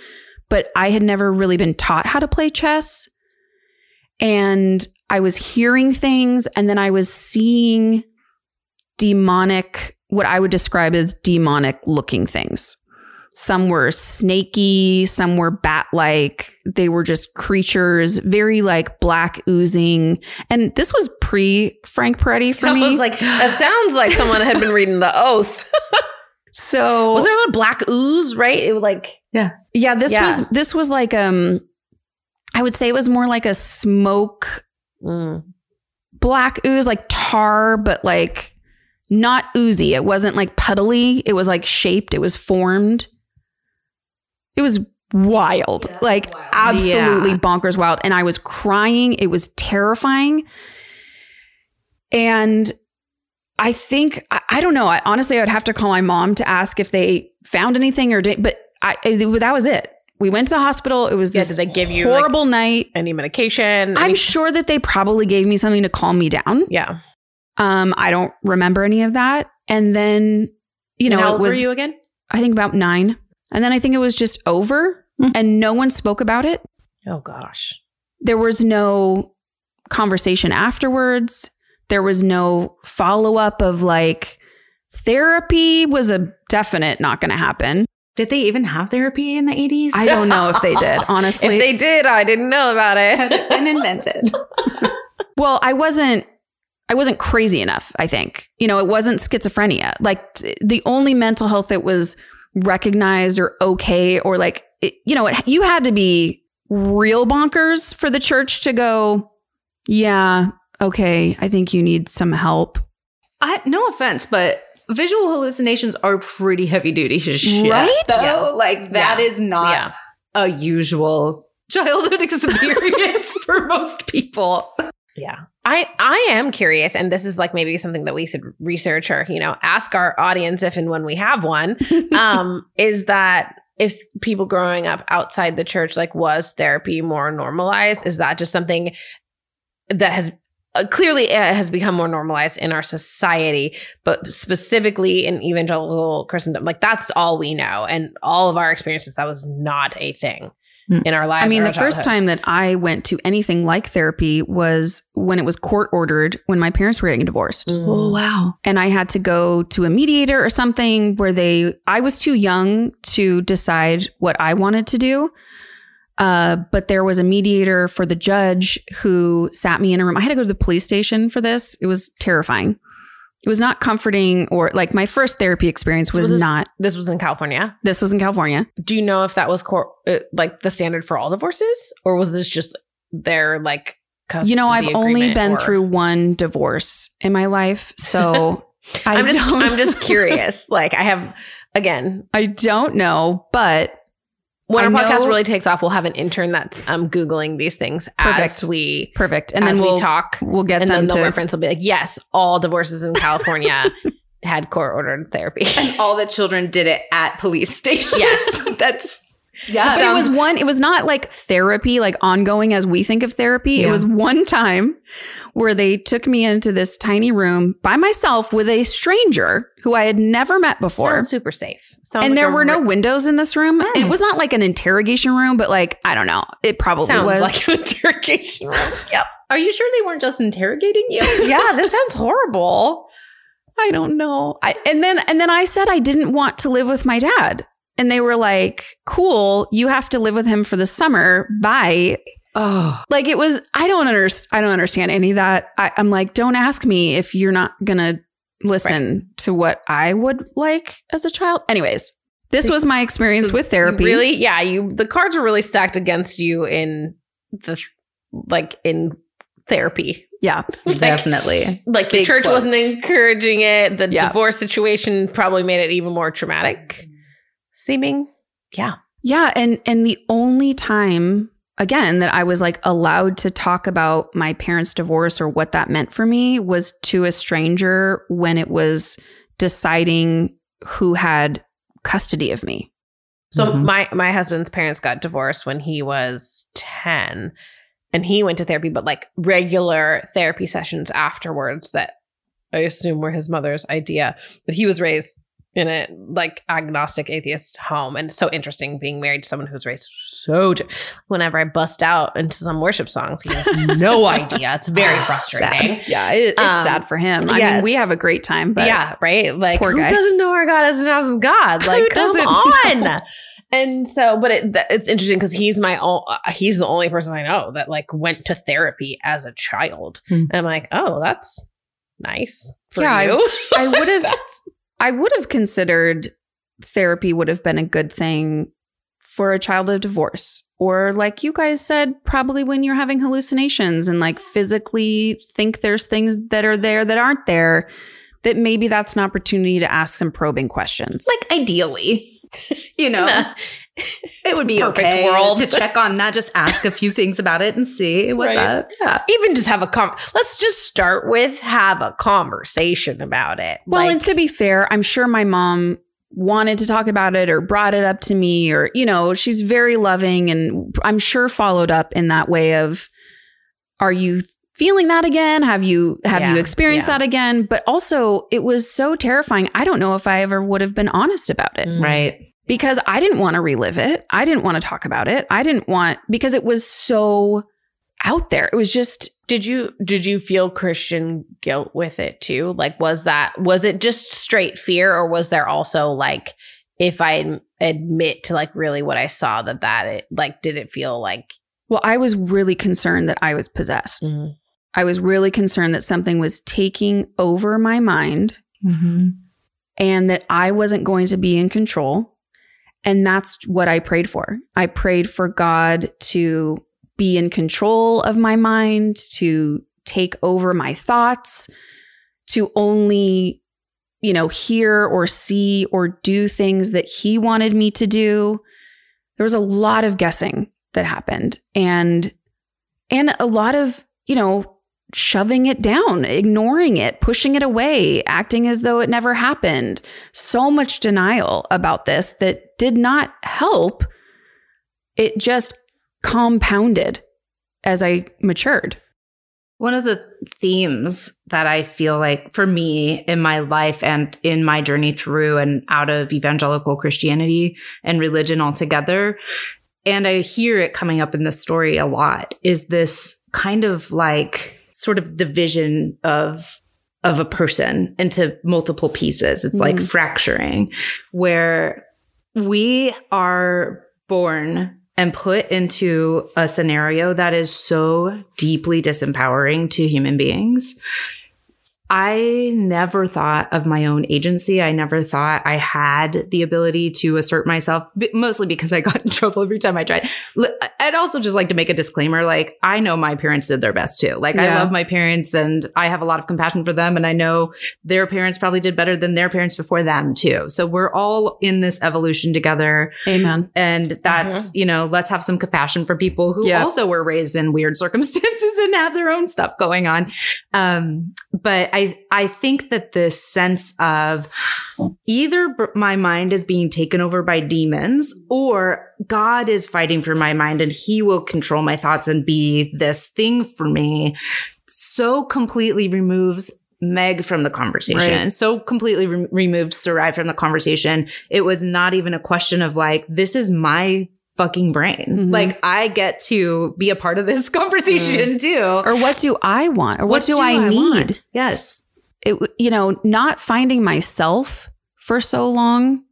but I had never really been taught how to play chess. And I was hearing things and then I was seeing demonic, what I would describe as demonic looking things. Some were snaky, some were bat like. They were just creatures, very like black oozing. And this was pre Frank Peretti for I me. was like, that sounds like someone had been reading the oath. so was there a lot of black ooze, right? It was like Yeah, this Yeah. was this was like um I would say it was more like a smoke mm, black ooze, like tar, but like not oozy. It wasn't like puddly. It was like shaped. It was formed. It was wild. like absolutely Yeah. bonkers wild. And I was crying. It was terrifying. And I think I, I don't know. I honestly I would have to call my mom to ask if they found anything or did but I it- that was it. We went to the hospital. It was Yeah, this did they give you, like- horrible night. any medication. I'm sure that they probably gave me something to calm me down. yeah. Um, I don't remember any of that. And then, you know, And how it old was were you again? I think about nine. And then I think it was just over Hmm. and no one spoke about it. Oh gosh. There was no conversation afterwards. There was no follow up of like therapy was a definite not going to happen. Did they even have therapy in the 80s? I don't know if they did, honestly. If they did, I didn't know about it. had it. been invented. Well, I wasn't I wasn't crazy enough, I think. You know, it wasn't schizophrenia. Like the only mental health that was recognized or okay or like it, you know, it, you had to be real bonkers for the church to go, yeah, okay, I think you need some help. I, no offense, but visual hallucinations are pretty heavy duty shit. Right? Though. Like that Yeah. is not yeah. a usual childhood experience for most people. Yeah. I I am curious and this is like maybe something that we should research or, you know, ask our audience if and when we have one. Um is that if people growing up outside the church like was therapy more normalized? Is that just something that has uh, clearly uh, has become more normalized in our society, but specifically in evangelical Christendom, like that's all we know, and all of our experiences. That was not a thing. Hmm. in our lives. I mean, the first time that I went to anything like therapy was when it was court ordered when my parents were getting divorced. Oh wow. And I had to go to a mediator or something where they, I was too young to decide what I wanted to do. Uh, but there was a mediator for the judge who sat me in a room. I had to go to the police station for this. It was terrifying. It was not comforting or like my first therapy experience So was, was this- not. this was in California. This was in California. Do you know if that was court, uh, like the standard for all divorces, or was this just their like? You know, I've only been or- through one divorce in my life, so I I'm just. I'm just curious. Like, I have again, I don't know, but when I our podcast really takes off, we'll have an intern that's um googling these things as Perfect. we perfect. And then we we'll talk, we'll get and them then the reference will be like, yes, all divorces in California had court ordered therapy. And all the children did it at police stations. Yes. That's yeah. But it was one, it was not like therapy, like ongoing as we think of therapy. It was one time where they took me into this tiny room by myself with a stranger who I had never met before. Sounds super safe. Sounds and like there were no windows in this room. Mm. It was not like an interrogation room, but like, I don't know. It probably sounds was. like an interrogation room. Yep. Are you sure they weren't just interrogating you? yeah, this sounds horrible. I don't know. I, and then and then I said I didn't want to live with my dad. And they were like, "Cool, you have to live with him for the summer. Bye." Oh. Like it was I don't understand I don't understand any of that. I, I'm like, "Don't ask me if you're not going to listen to what I would like as a child." Anyways, this was my experience So with therapy. Really? Yeah, you the cards were really stacked against you in the like in therapy. yeah. Definitely. Like the church quotes. wasn't encouraging it. The Yeah. divorce situation probably made it even more traumatic seeming. Yeah. Yeah, and and the only time again that I was like allowed to talk about my parents' divorce or what that meant for me was to a stranger when it was deciding who had custody of me. So Mhm. my my husband's parents got divorced when he was 10 and he went to therapy but like regular therapy sessions afterwards that I assume were his mother's idea but he was raised in a like agnostic atheist home and it's so interesting being married to someone who's raised so whenever I bust out into some worship songs he has no idea it's very frustrating Sad. Yeah, it, it's Um, sad for him. I yes. mean, we have a great time, but yeah, right. Like who guy. doesn't know our God is an awesome God? Like Who come on. and so, but it, it's interesting because he's my own. Uh, he's the only person I know that like went to therapy as a child. Hmm. And I'm like, oh, that's nice for Yeah, I- you. I would have That's- I would have considered therapy would have been a good thing for a child of divorce. Or like you guys said, probably when you're having hallucinations and like physically think there's things that are there that aren't there, that maybe that's an opportunity to ask some probing questions. Like ideally, you know, it would be Perfect okay world. to check on that. Just ask a few things about it and see what's Right. up. Yeah. even just have a com. Let's just start with have a conversation about it. Well, Like, and to be fair, I'm sure my mom wanted to talk about it or brought it up to me or you know, she's very loving and I'm sure followed up in that way of are you feeling that again? Have you have Yeah, you experienced yeah. that again? But also it was so terrifying. I don't know if I ever would have been honest about it Mm. Right. because I didn't want to relive it. I didn't want to talk about it. I didn't want because it was so out there. It was just did you did you feel christian guilt with it too like was that was it just straight fear or was there also like if i admit to like really what i saw that that it like did it feel like well, I was really concerned that I was possessed. I was really concerned that something was taking over my mind Mm-hmm. and that I wasn't going to be in control. And that's what I prayed for. I prayed for God to be in control of my mind, to take over my thoughts, to only, you know, hear or see or do things that He wanted me to do. There was a lot of guessing that happened and and a lot of, you know, shoving it down, ignoring it, pushing it away, acting as though it never happened. So much denial about this that did not help. It just compounded as I matured. One of the themes that I feel like for me in my life and in my journey through and out of evangelical Christianity and religion altogether and I hear it coming up in the story a lot, is this kind of like sort of division of of a person into multiple pieces. It's like Mhm. fracturing where we are born and put into a scenario that is so deeply disempowering to human beings. I never thought of my own agency. I never thought I had the ability to assert myself, mostly because I got in trouble every time I tried. I'd also just like to make a disclaimer like, I know my parents did their best too. Like, I love my parents and I have a lot of compassion for them. And I know their parents probably did better than their parents before them too. So we're all in this evolution together. Amen. And that's, you know, let's have some compassion for people who Yeah. also were raised in weird circumstances and have their own stuff going on. Um, but I, I think that this sense of either my mind is being taken over by demons or God is fighting for my mind and he will control my thoughts and be this thing for me so completely removes Meg from the conversation. Right. So completely re- removed Sarai from the conversation. It was not even a question of like, this is my fucking brain. Mhm. Like I get to be a part of this conversation too. Or what do I want? Or what, do, I, need? want? Yes. It, you know, not finding myself for so long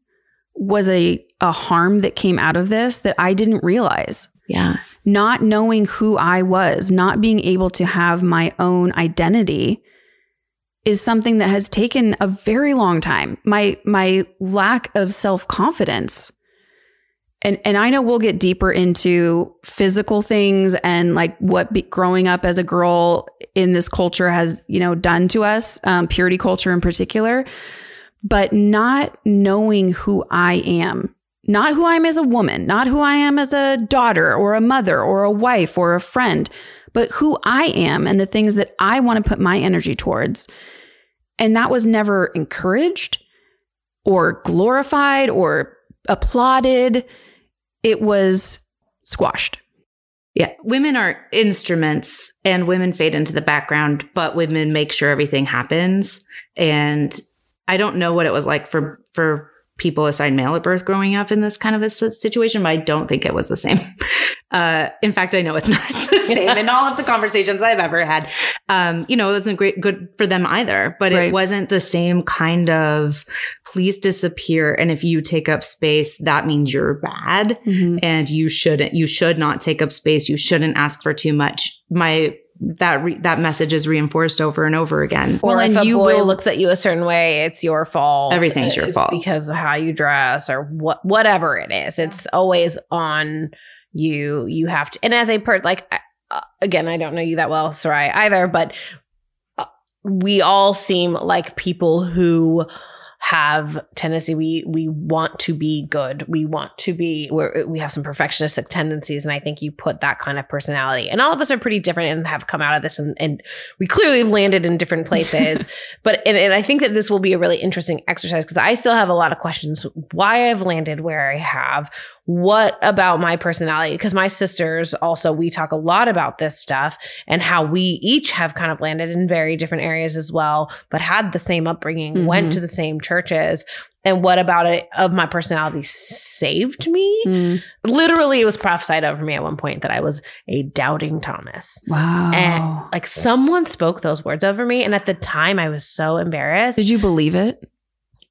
was a a harm that came out of this that I didn't realize. Yeah. Not knowing who I was, not being able to have my own identity is something that has taken a very long time. My my lack of self-confidence and and I know we'll get deeper into physical things and like what be, growing up as a girl in this culture has you know done to us, um, purity culture in particular. But not knowing who I am, not who I am as a woman, not who I am as a daughter or a mother or a wife or a friend, but who I am and the things that I want to put my energy towards. And that was never encouraged or glorified or applauded. It was squashed. Yeah. Women are instruments and women fade into the background, but women make sure everything happens. And I don't know what it was like for, for people assigned male at birth growing up in this kind of a situation, but I don't think it was the same. Uh, in fact, I know it's not the same in all of the conversations I've ever had. Um, you know, it wasn't great, good for them either, but Right. it wasn't the same kind of please disappear. And if you take up space, that means you're bad and you shouldn't you should not take up space you shouldn't ask for too much my that re- that message is reinforced over and over again Well, or and if a you boy will- looks at you a certain way, it's your fault. Everything's your It's fault. because of how you dress or what, whatever it is. It's always on you. You have to, and as a per, like uh, again, I don't know you that well, Sarai, either, but uh, we all seem like people who have tendency we we want to be good. We want to be we're, we have some perfectionistic tendencies and i think you put that kind of personality and all of us are pretty different and have come out of this and, and we clearly have landed in different places. But and, and i think that this will be a really interesting exercise because i still have a lot of questions why i've landed where i have what about my personality because my sisters also we talk a lot about this stuff and how we each have kind of landed in very different areas as well but had the same upbringing Mhm. went to the same churches and what about it of my personality saved me Mm. literally it was prophesied over me at one point that i was a doubting thomas Wow. and like someone spoke those words over me and at the time i was so embarrassed Did you believe it?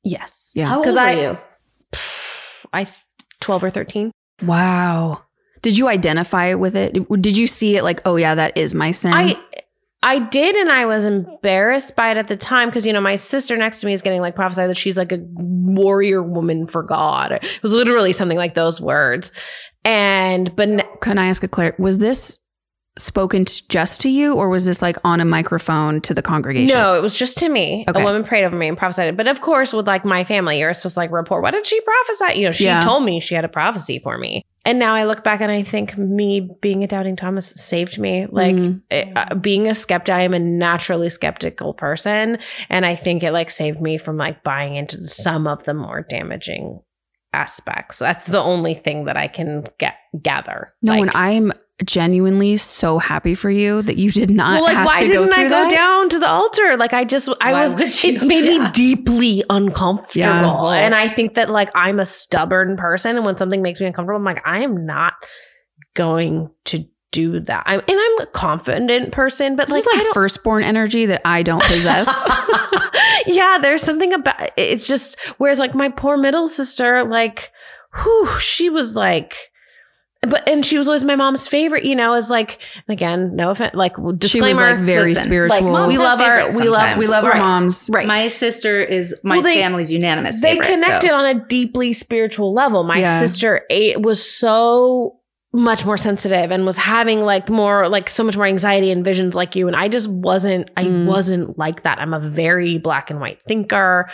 yes Yeah. how old 'Cause were I- you i 12 or 13 Wow. Did you identify with it? Did you see it like, oh yeah, that is my sin? I I did, and I was embarrassed by it at the time because you know my sister next to me is getting like prophesied that she's like a warrior woman for God. It was literally something like those words, and but n- Can I ask a clear? Was this spoken t- just to you, or was this like on a microphone to the congregation? no, it was just to me. Okay. A woman prayed over me and prophesied it. But of course, with like my family, you're supposed to like report what did she prophesy? You know, she Yeah. told me she had a prophecy for me, and now I look back and I think me being a doubting Thomas saved me. Like Mhm. it- uh, being a skeptic, I am a naturally skeptical person, and I think it like saved me from like buying into some of the more damaging aspects. That's the only thing that I can get gather. No, Like- and I'm genuinely so happy for you that you did not well, like have why to didn't through I go that. down to the altar? Like I just I Why was would you? it made Yeah. me deeply uncomfortable. Yeah. And I think that like I'm a stubborn person and when something makes me uncomfortable, I'm like, I am not going to do that. I'm and I'm a confident person, but This like, is like firstborn energy that I don't possess. yeah, there's something about it's just whereas like my poor middle sister, like, whew, she was like, but and she was always my mom's favorite. You know, is like again, no offense, like she was like very listen, spiritual. like, we love our we love we love our moms. right. My sister is my Well, they- family's unanimous they favorite. connected so- on a deeply spiritual level. My Yeah. sister ate, was so much more sensitive and was having like more like so much more anxiety and visions like you and I just wasn't I Mm. wasn't like that. I'm a very black and white thinker.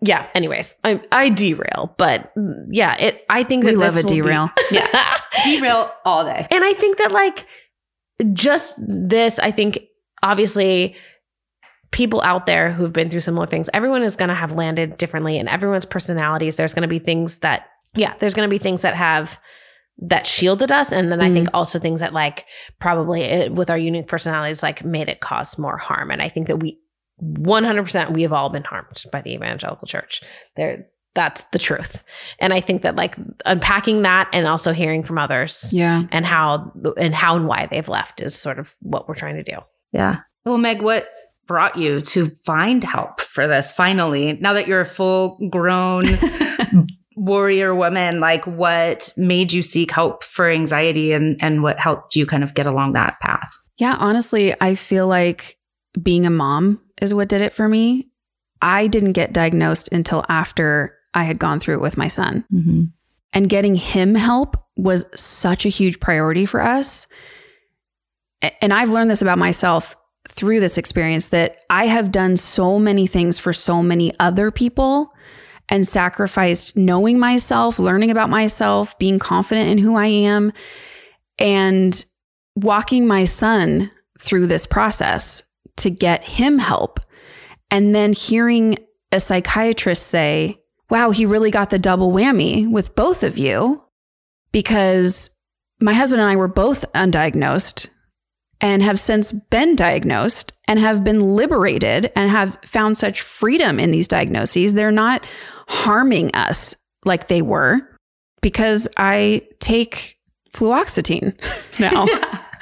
Yeah, anyways, I I derail, but yeah, it I think We that love a will be- derail. Yeah. derail all day. and I think that like just this, I think obviously people out there who've been through similar things, everyone is going to have landed differently and everyone's personalities. There's going to be things that, yeah, there's going to be things that have that shielded us. And then I think also things that like probably uh, with our unique personalities, like made it cause more harm. And I think that we 100% we have all been harmed by the evangelical church. There, that's the truth. And I think that like unpacking that and also hearing from others Yeah. and how and how and why they've left is sort of what we're trying to do. Yeah. Well, Meg, what brought you to find help for this finally? Now that you're a full grown warrior woman, like what made you seek help for anxiety and, and what helped you kind of get along that path? Yeah, honestly, I feel like being a mom is what did it for me. I didn't get diagnosed until after I had gone through it with my son. Mm-hmm. And getting him help was such a huge priority for us. And I've learned this about myself through this experience that I have done so many things for so many other people and sacrificed knowing myself, learning about myself, being confident in who I am, and walking my son through this process to get him help. And then hearing a psychiatrist say, wow, he really got the double whammy with both of you because my husband and I were both undiagnosed and have since been diagnosed and have been liberated and have found such freedom in these diagnoses. They're not harming us like they were because I take fluoxetine now.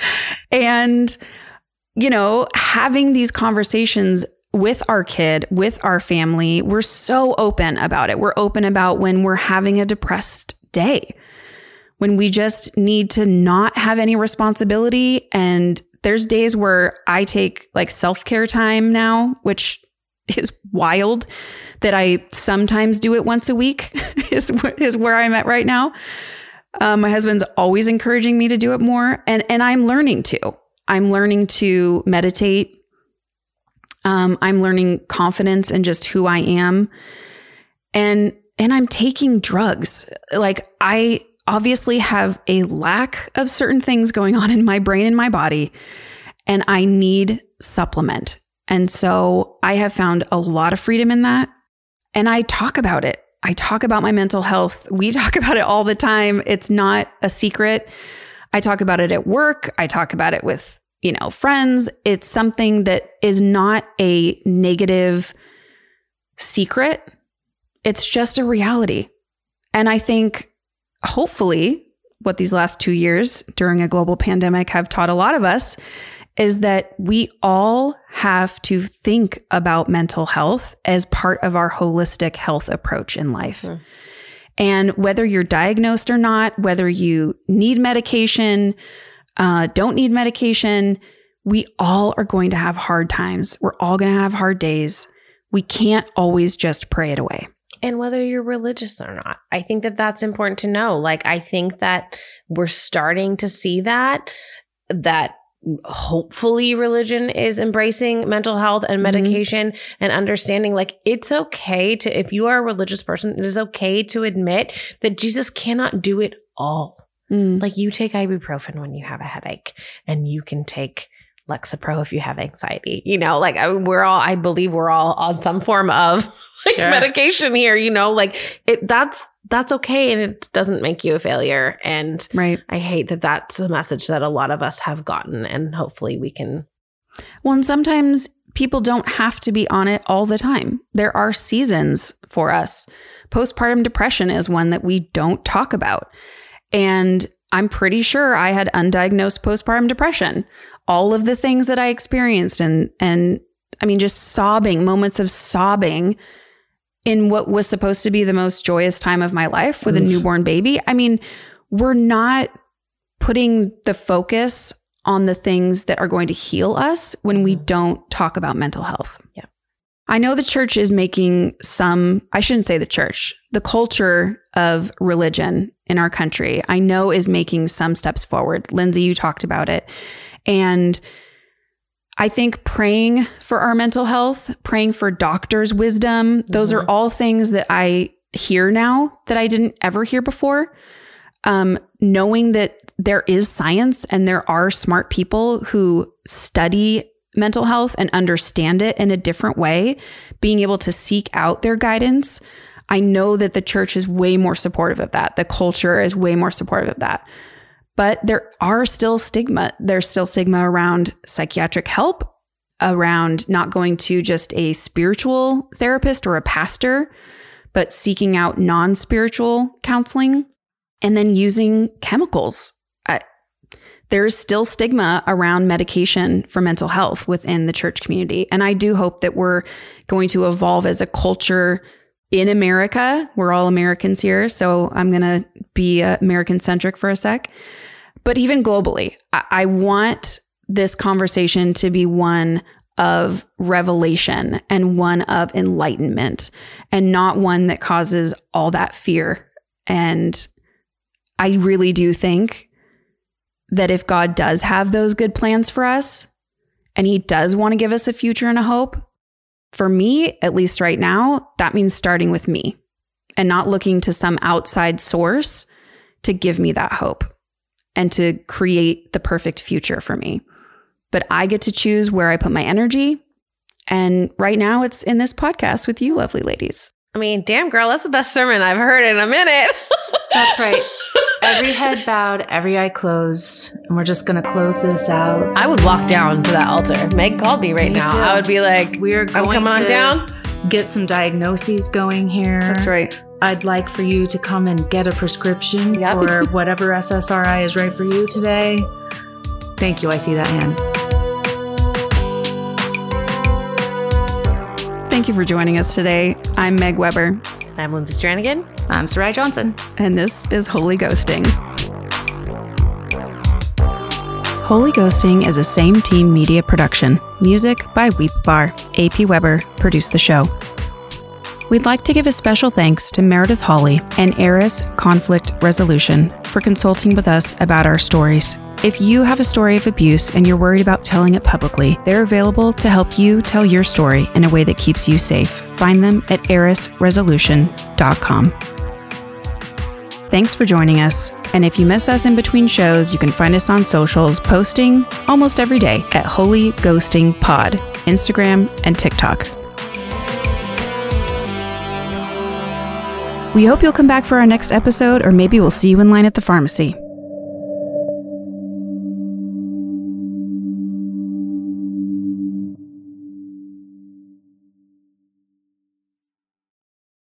and, you know, having these conversations with our kid, with our family, we're so open about it. We're open about when we're having a depressed day, when we just need to not have any responsibility. And there's days where I take like self care time now, which is wild that I sometimes do it once a week, is, is where I'm at right now. Um, my husband's always encouraging me to do it more, and and I'm learning to. I'm learning to meditate. Um, I'm learning confidence in just who I am, and and I'm taking drugs. Like I obviously have a lack of certain things going on in my brain and my body, and I need supplement. And so I have found a lot of freedom in that, and I talk about it. I talk about my mental health. We talk about it all the time. It's not a secret. I talk about it at work. I talk about it with, you know, friends. It's something that is not a negative secret. It's just a reality. And I think hopefully what these last 2 years during a global pandemic have taught a lot of us is that we all have to think about mental health as part of our holistic health approach in life. Hmm. And whether you're diagnosed or not, whether you need medication, uh, don't need medication, we all are going to have hard times. We're all going to have hard days. We can't always just pray it away. And whether you're religious or not, I think that that's important to know. Like, I think that we're starting to see that, that hopefully religion is embracing mental health and Mhm. medication and understanding like it's okay to if you are a religious person it is okay to admit that Jesus cannot do it all Mm. like you take ibuprofen when you have a headache and you can take Lexapro if you have anxiety. You know, like I, we're all, I believe we're all on some form of like Sure. medication here, you know, like it, that's, that's okay and it doesn't make you a failure. And Right. I hate that that's a message that a lot of us have gotten. And hopefully we can. Well, and sometimes people don't have to be on it all the time. There are seasons for us. Postpartum depression is one that we don't talk about. And I'm pretty sure I had undiagnosed postpartum depression. All of the things that I experienced and and I mean just sobbing, moments of sobbing in what was supposed to be the most joyous time of my life with a newborn baby. I mean, we're not putting the focus on the things that are going to heal us when we Mhm. don't talk about mental health. Yeah. I know the church is making some, I shouldn't say the church, the culture of religion in our country, I know is making some steps forward. Lindsay, you talked about it. And I think praying for our mental health, praying for doctors' wisdom, those are Mhm. all things that I hear now that I didn't ever hear before. Um, knowing that there is science and there are smart people who study mental health and understand it in a different way, being able to seek out their guidance. I know that the church is way more supportive of that. The culture is way more supportive of that. But there are still stigma. There's still stigma around psychiatric help, around not going to just a spiritual therapist or a pastor, but seeking out non spiritual counseling and then using chemicals. I, there's still stigma around medication for mental health within the church community. And I do hope that we're going to evolve as a culture in America. We're all Americans here. So I'm going to be uh, American centric for a sec. But even globally, I, I want this conversation to be one of revelation and one of enlightenment and not one that causes all that fear. And I really do think that if God does have those good plans for us and he does want to give us a future and a hope, for me, at least right now, that means starting with me and not looking to some outside source to give me that hope and to create the perfect future for me. But I get to choose where I put my energy. And right now, it's in this podcast with you, lovely ladies. I mean, damn, girl, that's the best sermon I've heard in a minute. That's right. Every head bowed, every eye closed, and we're just gonna close this out. I would walk down to that altar. Meg called me right Me now. too. I would be like, We are oh, I'm going coming on down. Get some diagnoses going here. That's right. I'd like for you to come and get a prescription Yep. for whatever SSRI is right for you today. Thank you. I see that hand. Thank you for joining us today. I'm Meg Weber, I'm Lindsay Stranigan. I'm Sarai Johnson. and this is Holy Ghosting. Holy Ghosting is a same team media production. Music by Weep Bar. AP Weber produced the show. We'd like to give a special thanks to Meredith Hawley and Eris Conflict Resolution for consulting with us about our stories. If you have a story of abuse and you're worried about telling it publicly, they're available to help you tell your story in a way that keeps you safe. Find them at erisresolution.com. Thanks for joining us. And if you miss us in between shows, you can find us on socials posting almost every day at Holy Ghosting Pod, Instagram and TikTok. We hope you'll come back for our next episode, or maybe we'll see you in line at the pharmacy.